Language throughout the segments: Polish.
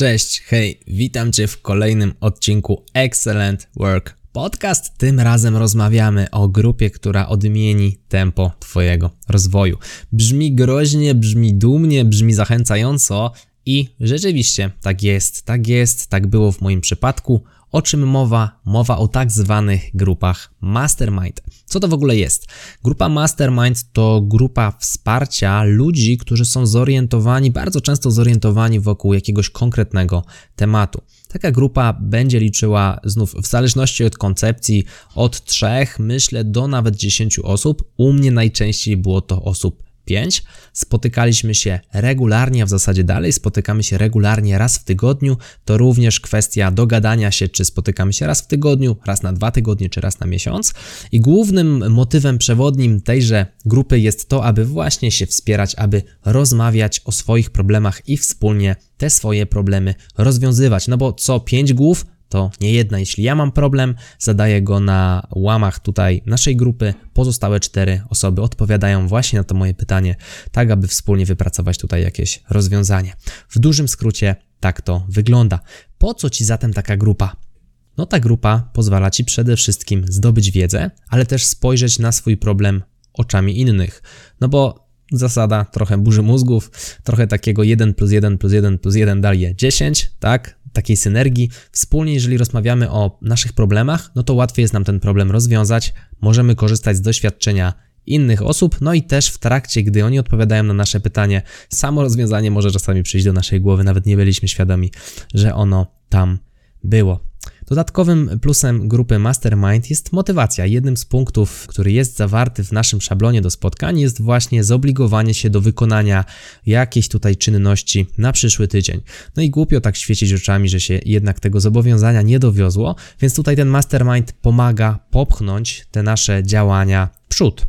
Cześć, hej, witam Cię w kolejnym odcinku Excellent Work Podcast. Tym razem rozmawiamy o grupie, która odmieni tempo Twojego rozwoju. Brzmi groźnie, brzmi dumnie, brzmi zachęcająco i rzeczywiście tak jest, tak jest, tak było w moim przypadku. O czym mowa? Mowa o tak zwanych grupach Mastermind. Co to w ogóle jest? Grupa Mastermind to grupa wsparcia ludzi, którzy są zorientowani, bardzo często zorientowani wokół jakiegoś konkretnego tematu. Taka grupa będzie liczyła znów w zależności od koncepcji od 3, myślę, do nawet 10 osób. U mnie najczęściej było to osób 5. Spotykaliśmy się regularnie, a w zasadzie dalej spotykamy się regularnie raz w tygodniu. To również kwestia dogadania się, czy spotykamy się raz w tygodniu, raz na dwa tygodnie, czy raz na miesiąc. I głównym motywem przewodnim tejże grupy jest to, aby właśnie się wspierać, aby rozmawiać o swoich problemach i wspólnie te swoje problemy rozwiązywać. No bo co pięć głów to nie jedna. Jeśli ja mam problem, zadaję go na łamach tutaj naszej grupy, pozostałe cztery osoby odpowiadają właśnie na to moje pytanie, tak aby wspólnie wypracować tutaj jakieś rozwiązanie. W dużym skrócie tak to wygląda. Po co ci zatem taka grupa? No ta grupa pozwala ci przede wszystkim zdobyć wiedzę, ale też spojrzeć na swój problem oczami innych. No bo zasada trochę burzy mózgów, trochę takiego 1 plus 1 plus 1 plus 1 daje 10, tak? Takiej synergii. Wspólnie, jeżeli rozmawiamy o naszych problemach, no to łatwiej jest nam ten problem rozwiązać. Możemy korzystać z doświadczenia innych osób, no i też w trakcie, gdy oni odpowiadają na nasze pytanie, samo rozwiązanie może czasami przyjść do naszej głowy, nawet nie byliśmy świadomi, że ono tam było. Dodatkowym plusem grupy Mastermind jest motywacja. Jednym z punktów, który jest zawarty w naszym szablonie do spotkań, jest właśnie zobligowanie się do wykonania jakiejś tutaj czynności na przyszły tydzień. No i głupio tak świecić oczami, że się jednak tego zobowiązania nie dowiozło, więc tutaj ten Mastermind pomaga popchnąć te nasze działania przód.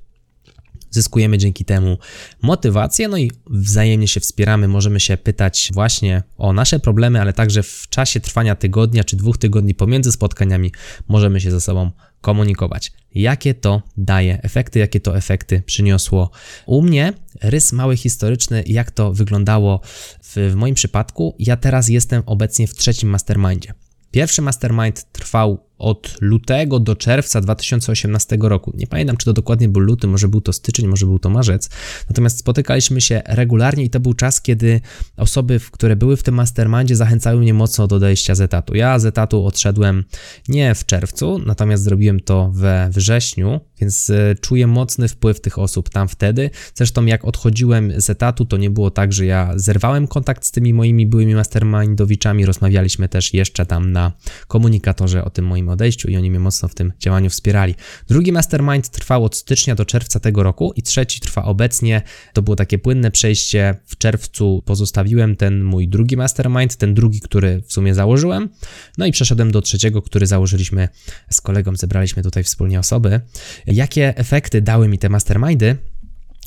Zyskujemy dzięki temu motywację, no i wzajemnie się wspieramy. Możemy się pytać właśnie o nasze problemy, ale także w czasie trwania tygodnia czy dwóch tygodni pomiędzy spotkaniami możemy się ze sobą komunikować. Jakie to daje efekty, jakie to efekty przyniosło u mnie? Rys mały historyczny, jak to wyglądało w, w moim przypadku. Ja teraz jestem obecnie w trzecim mastermindzie. Pierwszy mastermind trwał od lutego do czerwca 2018 roku. Nie pamiętam, czy to dokładnie był luty, może był to styczeń, może był to marzec. Natomiast spotykaliśmy się regularnie i to był czas, kiedy osoby, które były w tym mastermindzie, zachęcały mnie mocno do odejścia z etatu. Ja z etatu odszedłem nie w czerwcu, natomiast zrobiłem to we wrześniu, więc e, czuję mocny wpływ tych osób tam wtedy. Zresztą jak odchodziłem z etatu, to nie było tak, że ja zerwałem kontakt z tymi moimi byłymi mastermindowiczami, rozmawialiśmy też jeszcze tam na komunikatorze o tym moim odejściu i oni mnie mocno w tym działaniu wspierali. Drugi mastermind trwał od stycznia do czerwca tego roku i trzeci trwa obecnie. To było takie płynne przejście. W czerwcu pozostawiłem ten mój drugi mastermind, ten drugi, który w sumie założyłem. No i przeszedłem do trzeciego, który założyliśmy z kolegą, zebraliśmy tutaj wspólnie osoby. Jakie efekty dały mi te mastermindy?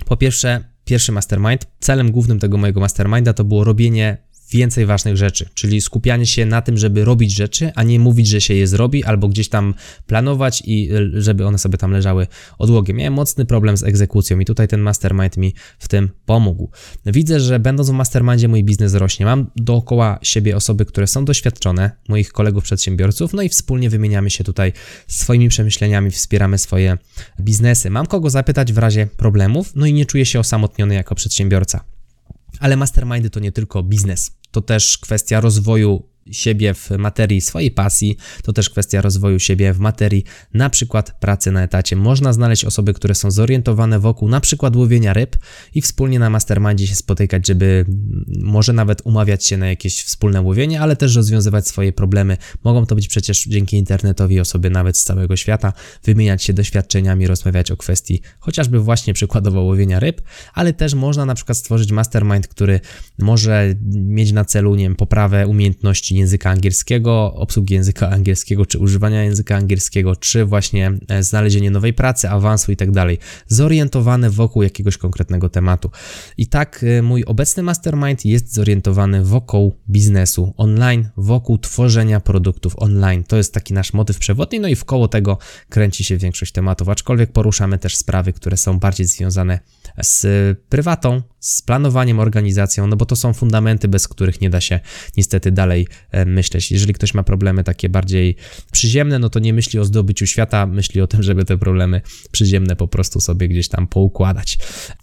Po pierwsze, pierwszy mastermind, celem głównym tego mojego masterminda to było robienie więcej ważnych rzeczy, czyli skupianie się na tym, żeby robić rzeczy, a nie mówić, że się je zrobi, albo gdzieś tam planować i e, żeby one sobie tam leżały odłogiem. Miałem mocny problem z egzekucją i tutaj ten mastermind mi w tym pomógł. Widzę, że będąc w mastermindzie mój biznes rośnie. Mam dookoła siebie osoby, które są doświadczone, moich kolegów przedsiębiorców, no i wspólnie wymieniamy się tutaj swoimi przemyśleniami, wspieramy swoje biznesy. Mam kogo zapytać w razie problemów, no i nie czuję się osamotniony jako przedsiębiorca. Ale mastermindy to nie tylko biznes, to też kwestia rozwoju siebie w materii swojej pasji, to też kwestia rozwoju siebie w materii na przykład pracy na etacie. Można znaleźć osoby, które są zorientowane wokół na przykład łowienia ryb i wspólnie na mastermindzie się spotykać, żeby może nawet umawiać się na jakieś wspólne łowienie, ale też rozwiązywać swoje problemy. Mogą to być przecież dzięki internetowi osoby nawet z całego świata, wymieniać się doświadczeniami, rozmawiać o kwestii chociażby właśnie przykładowo łowienia ryb, ale też można na przykład stworzyć mastermind, który może mieć na celu, nie wiem, poprawę umiejętności języka angielskiego, obsługi języka angielskiego, czy używania języka angielskiego, czy właśnie e, znalezienie nowej pracy, awansu i tak dalej, zorientowane wokół jakiegoś konkretnego tematu. I tak e, mój obecny mastermind jest zorientowany wokół biznesu online, wokół tworzenia produktów online. To jest taki nasz motyw przewodni, no i w koło tego kręci się większość tematów, aczkolwiek poruszamy też sprawy, które są bardziej związane z prywatą, z planowaniem, organizacją, no bo to są fundamenty, bez których nie da się niestety dalej e, myśleć. Jeżeli ktoś ma problemy takie bardziej przyziemne, no to nie myśli o zdobyciu świata, myśli o tym, żeby te problemy przyziemne po prostu sobie gdzieś tam poukładać.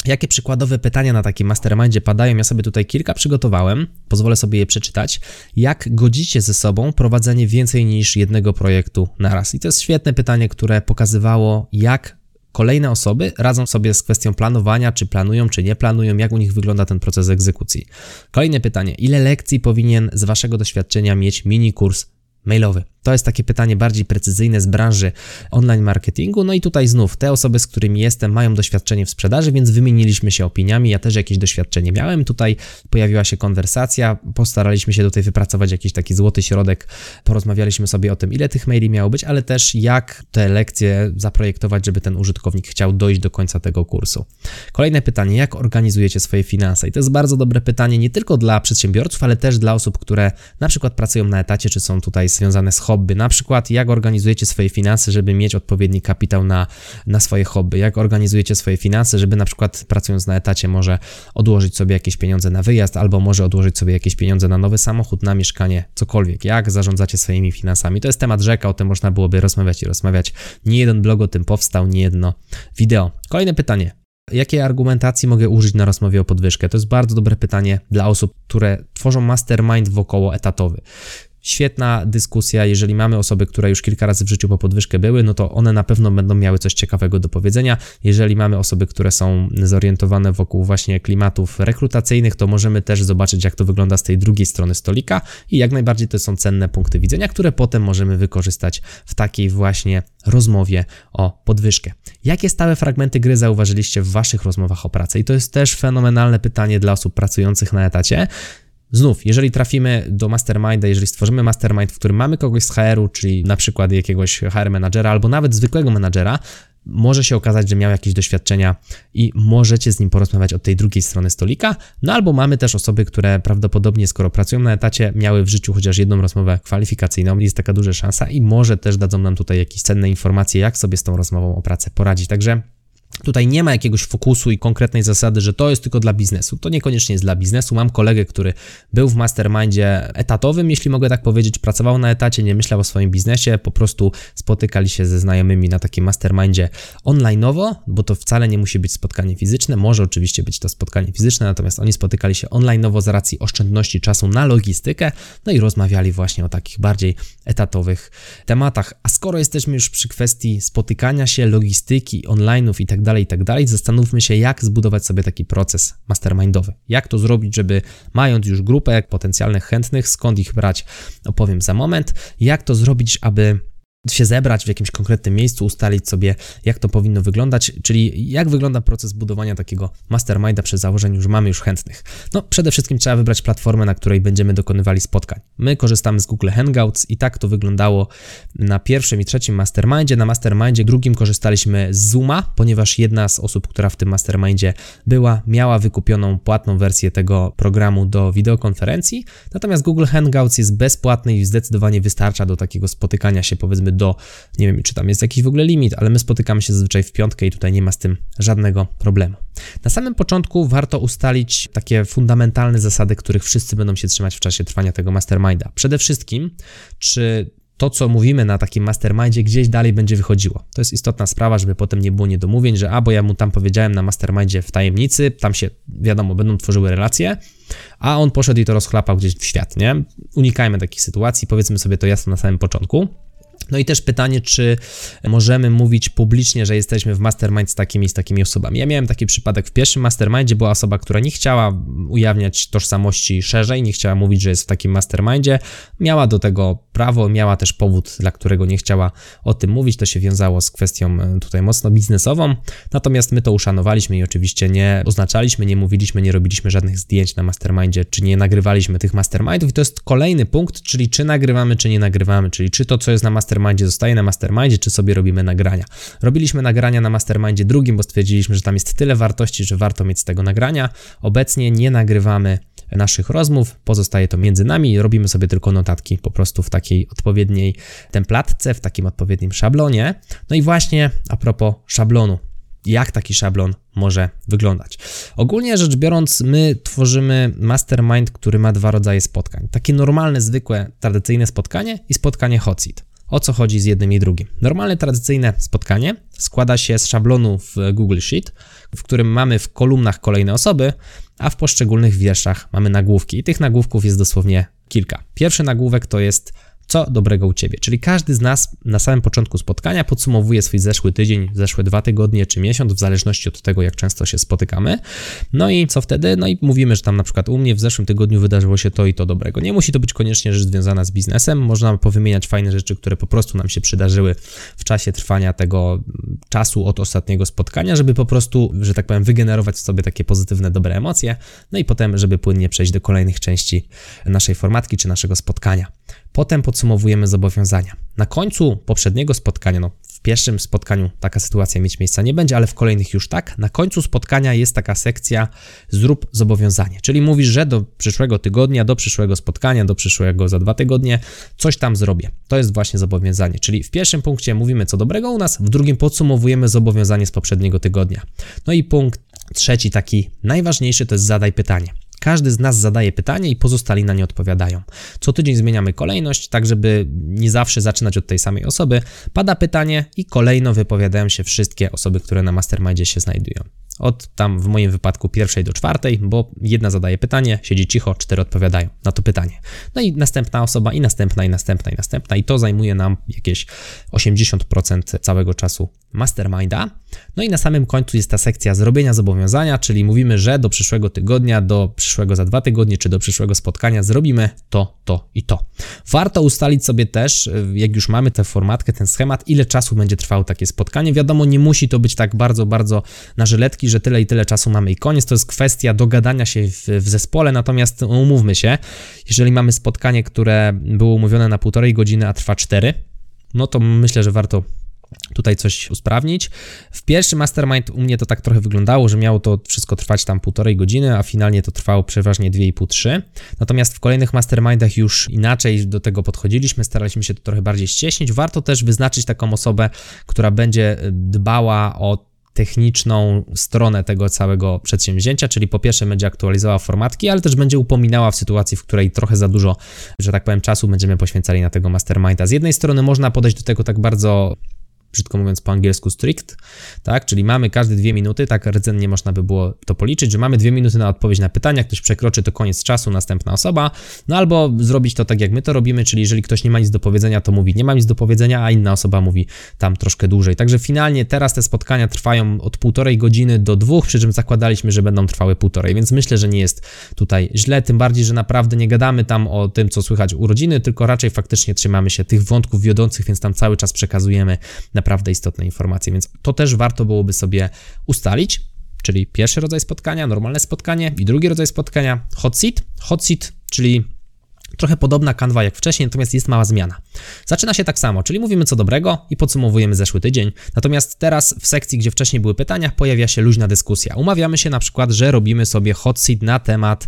Jakie przykładowe pytania na takim mastermindzie padają? Ja sobie tutaj kilka przygotowałem, pozwolę sobie je przeczytać. Jak godzicie ze sobą prowadzenie więcej niż jednego projektu naraz? I to jest świetne pytanie, które pokazywało, jak Kolejne osoby radzą sobie z kwestią planowania, czy planują, czy nie planują, jak u nich wygląda ten proces egzekucji. Kolejne pytanie: ile lekcji powinien z Waszego doświadczenia mieć mini kurs mailowy? To jest takie pytanie bardziej precyzyjne z branży online marketingu. No i tutaj znów te osoby, z którymi jestem, mają doświadczenie w sprzedaży, więc wymieniliśmy się opiniami. Ja też jakieś doświadczenie miałem. Tutaj pojawiła się konwersacja, postaraliśmy się tutaj wypracować jakiś taki złoty środek. Porozmawialiśmy sobie o tym, ile tych maili miało być, ale też jak te lekcje zaprojektować, żeby ten użytkownik chciał dojść do końca tego kursu. Kolejne pytanie: jak organizujecie swoje finanse? I to jest bardzo dobre pytanie nie tylko dla przedsiębiorców, ale też dla osób, które na przykład pracują na etacie, czy są tutaj związane z hobby, na przykład jak organizujecie swoje finanse, żeby mieć odpowiedni kapitał na, na swoje hobby, jak organizujecie swoje finanse, żeby na przykład pracując na etacie może odłożyć sobie jakieś pieniądze na wyjazd, albo może odłożyć sobie jakieś pieniądze na nowy samochód, na mieszkanie, cokolwiek, jak zarządzacie swoimi finansami. To jest temat rzeka, o tym można byłoby rozmawiać i rozmawiać. Nie jeden blog o tym powstał, nie jedno wideo. Kolejne pytanie. Jakiej argumentacji mogę użyć na rozmowie o podwyżkę? To jest bardzo dobre pytanie dla osób, które tworzą mastermind wokoło etatowy. Świetna dyskusja. Jeżeli mamy osoby, które już kilka razy w życiu po podwyżkę były, no to one na pewno będą miały coś ciekawego do powiedzenia. Jeżeli mamy osoby, które są zorientowane wokół właśnie klimatów rekrutacyjnych, to możemy też zobaczyć, jak to wygląda z tej drugiej strony stolika i jak najbardziej to są cenne punkty widzenia, które potem możemy wykorzystać w takiej właśnie rozmowie o podwyżkę. Jakie stałe fragmenty gry zauważyliście w Waszych rozmowach o pracy? I to jest też fenomenalne pytanie dla osób pracujących na etacie. Znów, jeżeli trafimy do masterminda, jeżeli stworzymy mastermind, w którym mamy kogoś z HR-u, czyli na przykład jakiegoś HR menadżera albo nawet zwykłego menadżera, może się okazać, że miał jakieś doświadczenia i możecie z nim porozmawiać od tej drugiej strony stolika. No albo mamy też osoby, które prawdopodobnie, skoro pracują na etacie, miały w życiu chociaż jedną rozmowę kwalifikacyjną, jest taka duża szansa i może też dadzą nam tutaj jakieś cenne informacje, jak sobie z tą rozmową o pracę poradzić. Także Tutaj nie ma jakiegoś fokusu i konkretnej zasady, że to jest tylko dla biznesu. To niekoniecznie jest dla biznesu. Mam kolegę, który był w mastermindzie etatowym, jeśli mogę tak powiedzieć, pracował na etacie, nie myślał o swoim biznesie, po prostu spotykali się ze znajomymi na takim mastermindzie onlineowo, bo to wcale nie musi być spotkanie fizyczne, może oczywiście być to spotkanie fizyczne, natomiast oni spotykali się onlineowo z racji oszczędności czasu na logistykę, no i rozmawiali właśnie o takich bardziej etatowych tematach. A skoro jesteśmy już przy kwestii spotykania się, logistyki, online'ów i tak dalej, dalej, i tak dalej. Zastanówmy się, jak zbudować sobie taki proces mastermindowy. Jak to zrobić, żeby mając już grupę potencjalnych chętnych, skąd ich brać, opowiem za moment. Jak to zrobić, aby się zebrać w jakimś konkretnym miejscu, ustalić sobie, jak to powinno wyglądać, czyli jak wygląda proces budowania takiego masterminda przy założeniu, że mamy już chętnych. No, przede wszystkim trzeba wybrać platformę, na której będziemy dokonywali spotkań. My korzystamy z Google Hangouts i tak to wyglądało na pierwszym i trzecim mastermindzie. Na mastermindzie drugim korzystaliśmy z Zooma, ponieważ jedna z osób, która w tym mastermindzie była, miała wykupioną płatną wersję tego programu do wideokonferencji, natomiast Google Hangouts jest bezpłatny i zdecydowanie wystarcza do takiego spotykania się, powiedzmy, do, nie wiem, czy tam jest jakiś w ogóle limit, ale my spotykamy się zazwyczaj w piątkę i tutaj nie ma z tym żadnego problemu. Na samym początku warto ustalić takie fundamentalne zasady, których wszyscy będą się trzymać w czasie trwania tego masterminda. Przede wszystkim, czy to, co mówimy na takim mastermindzie, gdzieś dalej będzie wychodziło. To jest istotna sprawa, żeby potem nie było niedomówień, że a, bo ja mu tam powiedziałem na mastermindzie w tajemnicy, tam się, wiadomo, będą tworzyły relacje, a on poszedł i to rozchlapał gdzieś w świat, nie? Unikajmy takich sytuacji, powiedzmy sobie to jasno na samym początku. No i też pytanie, czy możemy mówić publicznie, że jesteśmy w mastermind z takimi z takimi osobami. Ja miałem taki przypadek w pierwszym mastermindzie, była osoba, która nie chciała ujawniać tożsamości szerzej, nie chciała mówić, że jest w takim mastermindzie. Miała do tego prawo, miała też powód, dla którego nie chciała o tym mówić. To się wiązało z kwestią e, tutaj mocno biznesową. Natomiast my to uszanowaliśmy i oczywiście nie oznaczaliśmy, nie mówiliśmy, nie robiliśmy żadnych zdjęć na mastermindzie, czy nie nagrywaliśmy tych mastermindów. I to jest kolejny punkt, czyli czy nagrywamy, czy nie nagrywamy, czyli czy to, co jest na mastermindzie, mastermindzie zostaje na mastermindzie, czy sobie robimy nagrania. Robiliśmy nagrania na mastermindzie drugim, bo stwierdziliśmy, że tam jest tyle wartości, że warto mieć z tego nagrania. Obecnie nie nagrywamy naszych rozmów, pozostaje to między nami, robimy sobie tylko notatki po prostu w takiej odpowiedniej templatce, w takim odpowiednim szablonie. No i właśnie a propos szablonu, jak taki szablon może wyglądać. Ogólnie rzecz biorąc, my tworzymy mastermind, który ma dwa rodzaje spotkań. Takie normalne, zwykłe, tradycyjne spotkanie i spotkanie hot seat. O co chodzi z jednym i drugim? Normalne, tradycyjne spotkanie składa się z szablonu w Google Sheet, w którym mamy w kolumnach kolejne osoby, a w poszczególnych wierszach mamy nagłówki. I tych nagłówków jest dosłownie kilka. Pierwszy nagłówek to jest co dobrego u Ciebie. Czyli każdy z nas na samym początku spotkania podsumowuje swój zeszły tydzień, zeszłe dwa tygodnie czy miesiąc, w zależności od tego, jak często się spotykamy. No i co wtedy? No i mówimy, że tam na przykład u mnie w zeszłym tygodniu wydarzyło się to i to dobrego. Nie musi to być koniecznie rzecz związana z biznesem, można powymieniać fajne rzeczy, które po prostu nam się przydarzyły w czasie trwania tego czasu od ostatniego spotkania, żeby po prostu, że tak powiem, wygenerować w sobie takie pozytywne, dobre emocje, no i potem, żeby płynnie przejść do kolejnych części naszej formatki czy naszego spotkania. Potem podsumowujemy zobowiązania. Na końcu poprzedniego spotkania, no w pierwszym spotkaniu taka sytuacja mieć miejsca nie będzie, ale w kolejnych już tak. Na końcu spotkania jest taka sekcja zrób zobowiązanie, czyli mówisz, że do przyszłego tygodnia, do przyszłego spotkania, do przyszłego za dwa tygodnie coś tam zrobię. To jest właśnie zobowiązanie, czyli w pierwszym punkcie mówimy co dobrego u nas, w drugim podsumowujemy zobowiązanie z poprzedniego tygodnia. No i punkt trzeci, taki najważniejszy, to jest zadaj pytanie. Każdy z nas zadaje pytanie i pozostali na nie odpowiadają. Co tydzień zmieniamy kolejność, tak żeby nie zawsze zaczynać od tej samej osoby. Pada pytanie i kolejno wypowiadają się wszystkie osoby, które na mastermindzie się znajdują od tam w moim wypadku pierwszej do czwartej, bo jedna zadaje pytanie, siedzi cicho, cztery odpowiadają na to pytanie. No i następna osoba, i następna, i następna, i następna, i to zajmuje nam jakieś 80% całego czasu masterminda. No i na samym końcu jest ta sekcja zrobienia zobowiązania, czyli mówimy, że do przyszłego tygodnia, do przyszłego za dwa tygodnie, czy do przyszłego spotkania zrobimy to, to i to. Warto ustalić sobie też, jak już mamy tę formatkę, ten schemat, ile czasu będzie trwało takie spotkanie. Wiadomo, nie musi to być tak bardzo, bardzo na żyletki, że tyle i tyle czasu mamy i koniec. To jest kwestia dogadania się w, w zespole, natomiast umówmy się, jeżeli mamy spotkanie, które było umówione na półtorej godziny, a trwa cztery, no to myślę, że warto tutaj coś usprawnić. W pierwszym mastermind u mnie to tak trochę wyglądało, że miało to wszystko trwać tam półtorej godziny, a finalnie to trwało przeważnie 2,5-3. Natomiast w kolejnych mastermindach już inaczej do tego podchodziliśmy, staraliśmy się to trochę bardziej ścieśnić. Warto też wyznaczyć taką osobę, która będzie dbała o techniczną stronę tego całego przedsięwzięcia, czyli po pierwsze będzie aktualizowała formatki, ale też będzie upominała w sytuacji, w której trochę za dużo, że tak powiem, czasu będziemy poświęcali na tego masterminda. Z jednej strony można podejść do tego tak bardzo brzydko mówiąc po angielsku strict, tak? Czyli mamy każde dwie minuty, tak rdzennie można by było to policzyć, że mamy dwie minuty na odpowiedź na pytania, ktoś przekroczy, to koniec czasu, następna osoba, no albo zrobić to tak, jak my to robimy, czyli jeżeli ktoś nie ma nic do powiedzenia, to mówi nie ma nic do powiedzenia, a inna osoba mówi tam troszkę dłużej. Także finalnie teraz te spotkania trwają od półtorej godziny do dwóch, przy czym zakładaliśmy, że będą trwały półtorej, więc myślę, że nie jest tutaj źle, tym bardziej, że naprawdę nie gadamy tam o tym, co słychać u rodziny, tylko raczej faktycznie trzymamy się tych wątków wiodących, więc tam cały czas przekazujemy na naprawdę istotne informacje, więc to też warto byłoby sobie ustalić, czyli pierwszy rodzaj spotkania, normalne spotkanie i drugi rodzaj spotkania, hot seat. Hot seat, czyli trochę podobna kanwa jak wcześniej, natomiast jest mała zmiana. Zaczyna się tak samo, czyli mówimy co dobrego i podsumowujemy zeszły tydzień. Natomiast teraz w sekcji, gdzie wcześniej były pytania, pojawia się luźna dyskusja. Umawiamy się na przykład, że robimy sobie hot seat na temat,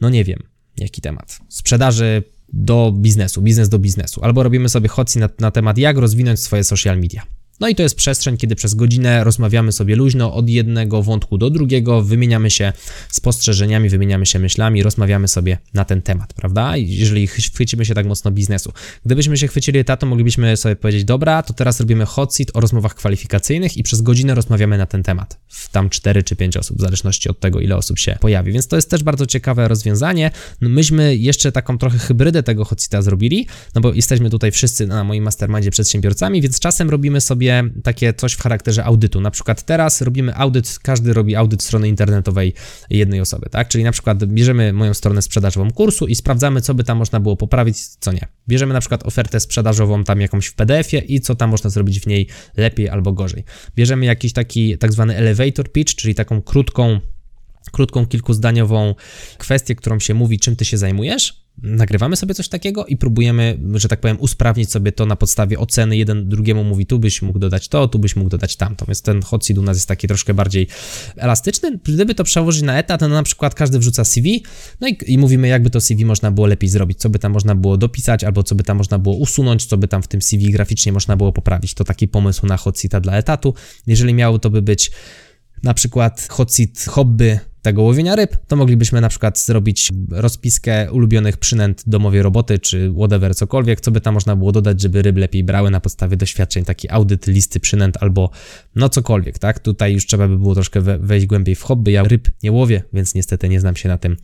no nie wiem, jaki temat, sprzedaży do biznesu, biznes do biznesu, albo robimy sobie seat na, na temat, jak rozwinąć swoje social media. No i to jest przestrzeń, kiedy przez godzinę rozmawiamy sobie luźno od jednego wątku do drugiego, wymieniamy się spostrzeżeniami, wymieniamy się myślami, rozmawiamy sobie na ten temat, prawda? Jeżeli chwycimy się tak mocno biznesu. Gdybyśmy się chwycili etatu, moglibyśmy sobie powiedzieć, dobra, to teraz robimy hot seat o rozmowach kwalifikacyjnych i przez godzinę rozmawiamy na ten temat. W tam 4 czy 5 osób, w zależności od tego, ile osób się pojawi. Więc to jest też bardzo ciekawe rozwiązanie. No myśmy jeszcze taką trochę hybrydę tego hot seata zrobili, no bo jesteśmy tutaj wszyscy na moim mastermindzie przedsiębiorcami, więc czasem robimy sobie takie coś w charakterze audytu. Na przykład teraz robimy audyt, każdy robi audyt strony internetowej jednej osoby, tak? Czyli na przykład bierzemy moją stronę sprzedażową kursu i sprawdzamy, co by tam można było poprawić, co nie. Bierzemy na przykład ofertę sprzedażową tam jakąś w PDF-ie i co tam można zrobić w niej lepiej albo gorzej. Bierzemy jakiś taki tak zwany elevator pitch, czyli taką krótką krótką, kilkuzdaniową kwestię, którą się mówi, czym ty się zajmujesz, nagrywamy sobie coś takiego i próbujemy, że tak powiem, usprawnić sobie to na podstawie oceny. Jeden drugiemu mówi, tu byś mógł dodać to, tu byś mógł dodać tamto. Więc ten hot seat u nas jest taki troszkę bardziej elastyczny. Gdyby to przełożyć na etat, to na przykład każdy wrzuca CV, no i, i mówimy, jakby to CV można było lepiej zrobić, co by tam można było dopisać, albo co by tam można było usunąć, co by tam w tym CV graficznie można było poprawić. To taki pomysł na hot seata dla etatu. Jeżeli miało to by być na przykład hot seat hobby tego łowienia ryb, to moglibyśmy na przykład zrobić rozpiskę ulubionych przynęt domowej roboty, czy whatever, cokolwiek, co by tam można było dodać, żeby ryby lepiej brały na podstawie doświadczeń, taki audyt listy przynęt albo no cokolwiek, tak? Tutaj już trzeba by było troszkę wejść głębiej w hobby. Ja ryb nie łowię, więc niestety nie znam się na tym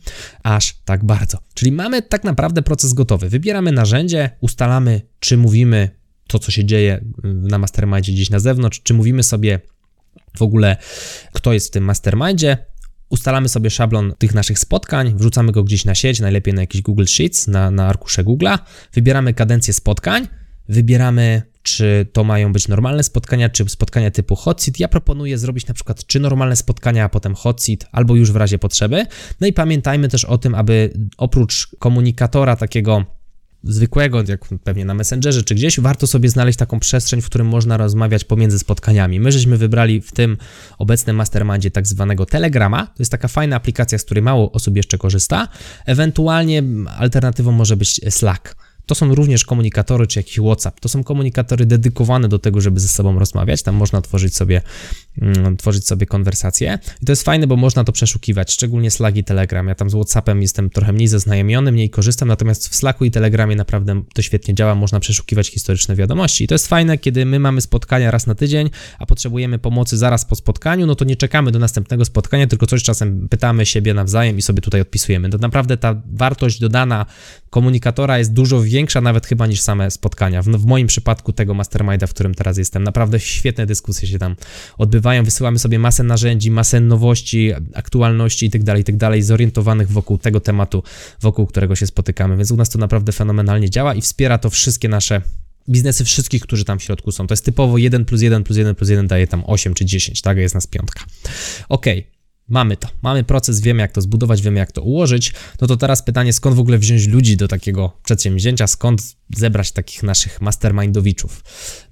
aż tak bardzo. Czyli mamy tak naprawdę proces gotowy. Wybieramy narzędzie, ustalamy, czy mówimy to, co się dzieje na mastermindzie gdzieś na zewnątrz, czy mówimy sobie w ogóle, kto jest w tym mastermindzie, ustalamy sobie szablon tych naszych spotkań, wrzucamy go gdzieś na sieć, najlepiej na jakiś Google Sheets, na, na arkusze Google'a, wybieramy kadencję spotkań, wybieramy czy to mają być normalne spotkania, czy spotkania typu hot seat. Ja proponuję zrobić na przykład czy normalne spotkania, a potem hot seat, albo już w razie potrzeby. No i pamiętajmy też o tym, aby oprócz komunikatora takiego zwykłego, jak pewnie na Messengerze czy gdzieś, warto sobie znaleźć taką przestrzeń, w którym można rozmawiać pomiędzy spotkaniami. My żeśmy wybrali w tym obecnym mastermindzie tak zwanego Telegrama. To jest taka fajna aplikacja, z której mało osób jeszcze korzysta. Ewentualnie alternatywą może być Slack. To są również komunikatory, czy jakiś WhatsApp. To są komunikatory dedykowane do tego, żeby ze sobą rozmawiać. Tam można tworzyć sobie, tworzyć sobie konwersacje. I to jest fajne, bo można to przeszukiwać, szczególnie Slack i Telegram. Ja tam z WhatsAppem jestem trochę mniej zaznajomiony, mniej korzystam, natomiast w Slacku i Telegramie naprawdę to świetnie działa. Można przeszukiwać historyczne wiadomości. I to jest fajne, kiedy my mamy spotkania raz na tydzień, a potrzebujemy pomocy zaraz po spotkaniu, no to nie czekamy do następnego spotkania, tylko coś czasem pytamy siebie nawzajem i sobie tutaj odpisujemy. To naprawdę ta wartość dodana komunikatora jest dużo większa nawet chyba niż same spotkania. W, w, moim przypadku tego masterminda, w którym teraz jestem, naprawdę świetne dyskusje się tam odbywają. Wysyłamy sobie masę narzędzi, masę nowości, aktualności itd., tak itd., tak zorientowanych wokół tego tematu, wokół którego się spotykamy. Więc u nas to naprawdę fenomenalnie działa i wspiera to wszystkie nasze biznesy wszystkich, którzy tam w środku są. To jest typowo 1 plus 1 plus 1 plus 1 daje tam 8 czy 10, tak? Jest nas piątka. Ok, Mamy to, mamy proces, wiemy jak to zbudować, wiemy jak to ułożyć. No to teraz pytanie, skąd w ogóle wziąć ludzi do takiego przedsięwzięcia, skąd zebrać takich naszych mastermindowiczów.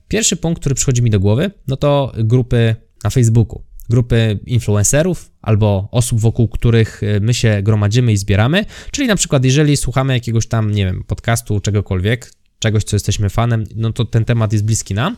Pierwszy punkt, który przychodzi mi do głowy, no to grupy na Facebooku. Grupy influencerów albo osób, wokół których y, my się gromadzimy i zbieramy. Czyli na przykład, jeżeli słuchamy jakiegoś tam, nie wiem, podcastu, czegokolwiek, czegoś, co jesteśmy fanem, no to ten temat jest bliski nam.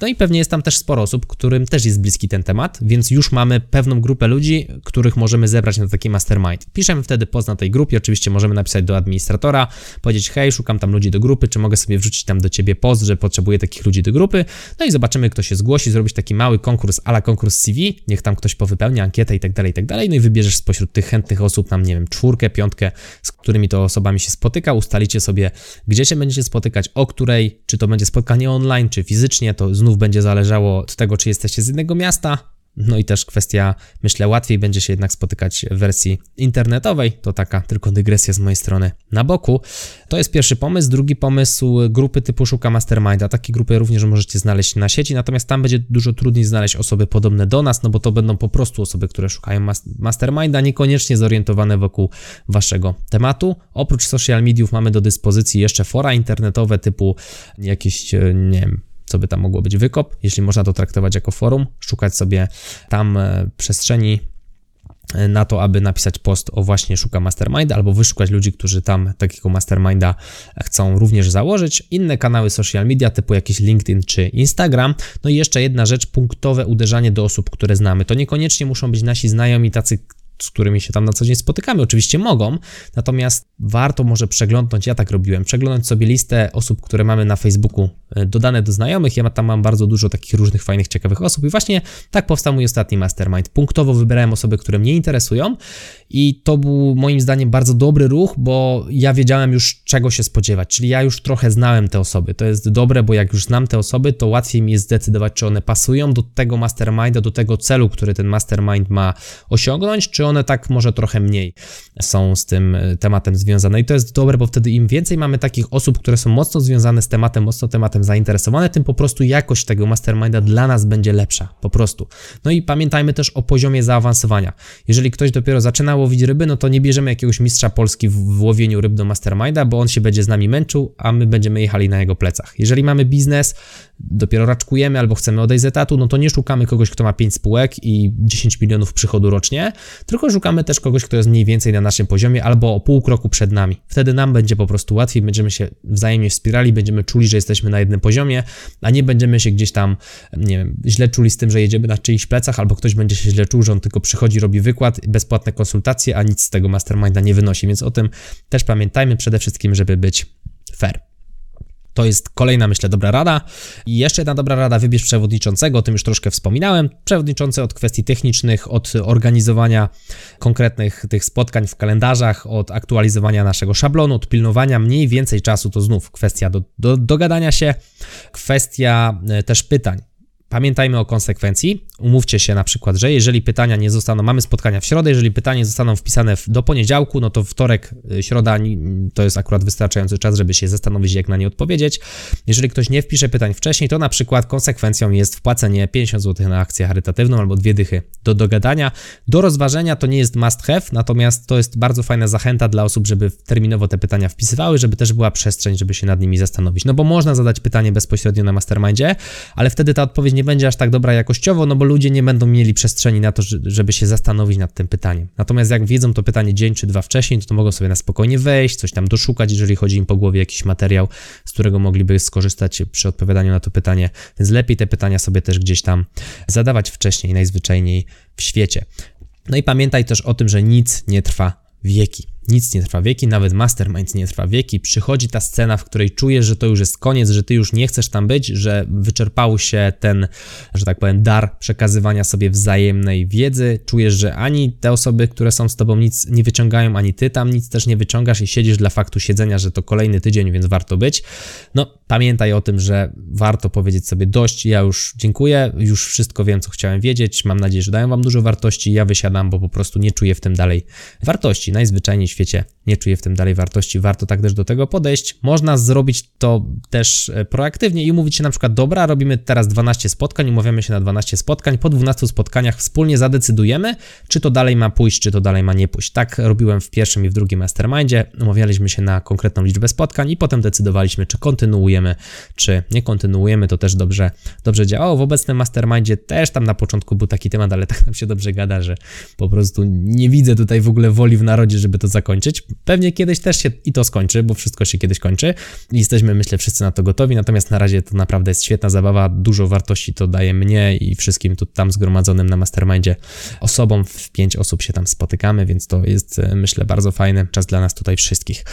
No i pewnie jest tam też sporo osób, którym też jest bliski ten temat, więc już mamy pewną grupę ludzi, których możemy zebrać na taki mastermind. Piszemy wtedy post na tej grupie, oczywiście możemy napisać do administratora, powiedzieć hej, szukam tam ludzi do grupy, czy mogę sobie wrzucić tam do ciebie post, że potrzebuję takich ludzi do grupy, no i zobaczymy, kto się zgłosi, zrobić taki mały konkurs, ala konkurs CV, niech tam ktoś powypełnia ankietę i tak dalej, i tak dalej, no i wybierzesz spośród tych chętnych osób tam, nie wiem, czwórkę, piątkę, z którymi to osobami się spotyka, ustalicie sobie, gdzie się będziecie spotykać, o której, czy to będzie spotkanie online, czy fizycznie, to znów będzie zależało od tego, czy jesteście z jednego miasta, no i też kwestia, myślę, łatwiej będzie się jednak spotykać w wersji internetowej. To taka tylko dygresja z mojej strony na boku. To jest pierwszy pomysł. Drugi pomysł, grupy typu Szuka Masterminda. Takie grupy również możecie znaleźć na sieci, natomiast tam będzie dużo trudniej znaleźć osoby podobne do nas, no bo to będą po prostu osoby, które szukają Masterminda, niekoniecznie zorientowane wokół waszego tematu. Oprócz social mediów mamy do dyspozycji jeszcze fora internetowe typu jakieś, nie wiem, co by tam mogło być wykop, jeśli można to traktować jako forum, szukać sobie tam e, przestrzeni na to, aby napisać post o właśnie szuka masterminda, albo wyszukać ludzi, którzy tam takiego masterminda chcą również założyć. Inne kanały social media, typu jakiś LinkedIn czy Instagram. No i jeszcze jedna rzecz, punktowe uderzanie do osób, które znamy. To niekoniecznie muszą być nasi znajomi, tacy z którymi się tam na co dzień spotykamy, oczywiście mogą, natomiast warto może przeglądnąć, ja tak robiłem, przeglądać sobie listę osób, które mamy na Facebooku e, dodane do znajomych. Ja tam mam bardzo dużo takich różnych fajnych, ciekawych osób i właśnie tak powstał mój ostatni mastermind. Punktowo wybierałem osoby, które mnie interesują i to był moim zdaniem bardzo dobry ruch, bo ja wiedziałem już czego się spodziewać, czyli ja już trochę znałem te osoby. To jest dobre, bo jak już znam te osoby, to łatwiej mi jest zdecydować, czy one pasują do tego masterminda, do tego celu, który ten mastermind ma osiągnąć, czy one tak może trochę mniej są z tym e, tematem związane. I to jest dobre, bo wtedy im więcej mamy takich osób, które są mocno związane z tematem, mocno tematem zainteresowane, tym po prostu jakość tego masterminda dla nas będzie lepsza. Po prostu. No i pamiętajmy też o poziomie zaawansowania. Jeżeli ktoś dopiero zaczyna łowić ryby, no to nie bierzemy jakiegoś mistrza Polski w łowieniu ryb do masterminda, bo on się będzie z nami męczył, a my będziemy jechali na jego plecach. Jeżeli mamy biznes, dopiero raczkujemy albo chcemy odejść z etatu, no to nie szukamy kogoś, kto ma 5 spółek i 10 milionów przychodu rocznie, tylko szukamy też kogoś, kto jest mniej więcej na naszym poziomie albo o pół kroku przed nami. Wtedy nam będzie po prostu łatwiej, będziemy się wzajemnie wspierali, będziemy czuli, że jesteśmy na jednym poziomie, a nie będziemy się gdzieś tam, nie wiem, źle czuli z tym, że jedziemy na czyichś plecach, albo ktoś będzie się źle czuł, że on tylko przychodzi, robi wykład, bezpłatne konsultacje, a nic z tego masterminda nie wynosi, więc o tym też pamiętajmy przede wszystkim, żeby być fair. To jest kolejna, myślę, dobra rada. I jeszcze jedna dobra rada, wybierz przewodniczącego, o tym już troszkę wspominałem. Przewodniczący od kwestii technicznych, od organizowania konkretnych tych spotkań w kalendarzach, od aktualizowania naszego szablonu, od pilnowania mniej więcej czasu, to znów kwestia do, do dogadania się, kwestia e, też pytań. Pamiętajmy o konsekwencji. Umówcie się na przykład, że jeżeli pytania nie zostaną, mamy spotkania w środę, jeżeli pytania zostaną wpisane do poniedziałku, no to wtorek, y, środa to jest akurat wystarczający czas, żeby się zastanowić, jak na nie odpowiedzieć. Jeżeli ktoś nie wpisze pytań wcześniej, to na przykład konsekwencją jest wpłacenie 50 zł na akcję charytatywną albo dwie dychy do dogadania. Do rozważenia to nie jest must have, natomiast to jest bardzo fajna zachęta dla osób, żeby terminowo te pytania wpisywały, żeby też była przestrzeń, żeby się nad nimi zastanowić. No bo można zadać pytanie bezpośrednio na mastermindzie, ale wtedy ta odpowiedź nie nie będzie aż tak dobra jakościowo, no bo ludzie nie będą mieli przestrzeni na to, żeby się zastanowić nad tym pytaniem. Natomiast jak wiedzą to pytanie dzień czy dwa wcześniej, to, to mogą sobie na spokojnie wejść, coś tam doszukać, jeżeli chodzi im po głowie jakiś materiał, z którego mogliby skorzystać przy odpowiadaniu na to pytanie. Więc lepiej te pytania sobie też gdzieś tam zadawać wcześniej, najzwyczajniej w świecie. No i pamiętaj też o tym, że nic nie trwa wieki. Nic nie trwa wieki, nawet mastermind nie trwa wieki. Przychodzi ta scena, w której czujesz, że to już jest koniec, że ty już nie chcesz tam być, że wyczerpał się ten, że tak powiem, dar przekazywania sobie wzajemnej wiedzy. Czujesz, że ani te osoby, które są z tobą nic nie wyciągają, ani ty tam nic też nie wyciągasz i siedzisz dla faktu siedzenia, że to kolejny tydzień, więc warto być. No, pamiętaj o tym, że warto powiedzieć sobie dość, ja już dziękuję, już wszystko wiem, co chciałem wiedzieć. Mam nadzieję, że dają wam dużo wartości. Ja wysiadam, bo po prostu nie czuję w tym dalej wartości. Najzwyczajniej świecie nie czuję w tym dalej wartości, warto tak też do tego podejść. Można zrobić to też e, proaktywnie i umówić się na przykład, dobra, robimy teraz 12 spotkań, umawiamy się na 12 spotkań, po 12 spotkaniach wspólnie zadecydujemy, czy to dalej ma pójść, czy to dalej ma nie pójść. Tak robiłem w pierwszym i w drugim mastermindzie, umawialiśmy się na konkretną liczbę spotkań i potem decydowaliśmy, czy kontynuujemy, czy nie kontynuujemy, to też dobrze, dobrze działało. W obecnym mastermindzie też tam na początku był taki temat, ale tak nam się dobrze gada, że po prostu nie widzę tutaj w ogóle woli w narodzie, żeby to zakończyć. Pewnie kiedyś też się i to skończy, bo wszystko się kiedyś kończy. Jesteśmy, myślę, wszyscy na to gotowi, natomiast na razie to naprawdę jest świetna zabawa, dużo wartości to daje mnie i wszystkim tu tam zgromadzonym na mastermindzie osobom, w pięć osób się tam spotykamy, więc to jest, e, myślę, bardzo fajny czas dla nas tutaj wszystkich.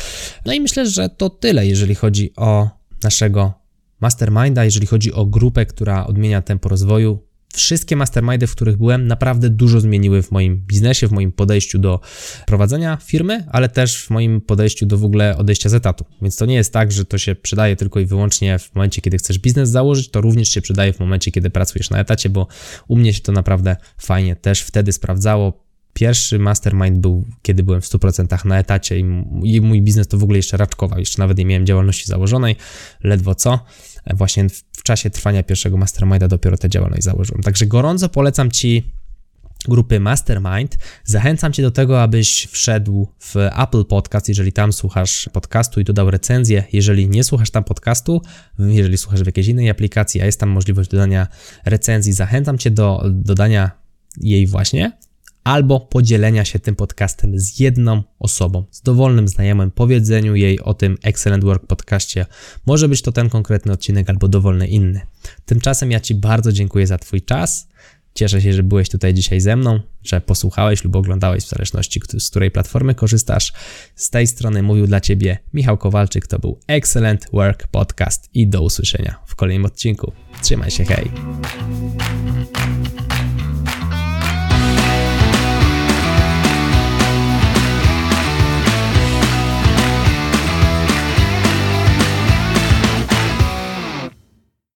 No i myślę, że to tyle, jeżeli chodzi o naszego masterminda, jeżeli chodzi o grupę, która odmienia tempo rozwoju wszystkie mastermindy, w których byłem, naprawdę dużo zmieniły w moim biznesie, w moim podejściu do prowadzenia firmy, ale też w moim podejściu do w ogóle odejścia z etatu. Więc to nie jest tak, że to się przydaje tylko i wyłącznie w momencie, kiedy chcesz biznes założyć, to również się przydaje w momencie, kiedy pracujesz na etacie, bo u mnie się to naprawdę fajnie też wtedy sprawdzało. Pierwszy mastermind był, kiedy byłem w 100% na etacie i mój biznes to w ogóle jeszcze raczkował, jeszcze nawet nie miałem działalności założonej, ledwo co. Właśnie w czasie trwania pierwszego masterminda dopiero tę działalność założyłem. Także gorąco polecam Ci grupy Mastermind. Zachęcam Cię do tego, abyś wszedł w Apple Podcast, jeżeli tam słuchasz podcastu i dodał recenzję. Jeżeli nie słuchasz tam podcastu, jeżeli słuchasz w jakiejś innej aplikacji, a jest tam możliwość dodania recenzji, zachęcam Cię do dodania jej właśnie albo podzielenia się tym podcastem z jedną osobą, z dowolnym znajomym, powiedzeniu jej o tym Excellent Work podcaście. Może być to ten konkretny odcinek albo dowolny inny. Tymczasem ja Ci bardzo dziękuję za Twój czas. Cieszę się, że byłeś tutaj dzisiaj ze mną, że posłuchałeś lub oglądałeś w zależności z której platformy korzystasz. Z tej strony mówił dla Ciebie Michał Kowalczyk, to był Excellent Work Podcast i do usłyszenia w kolejnym odcinku. Trzymaj się, hej!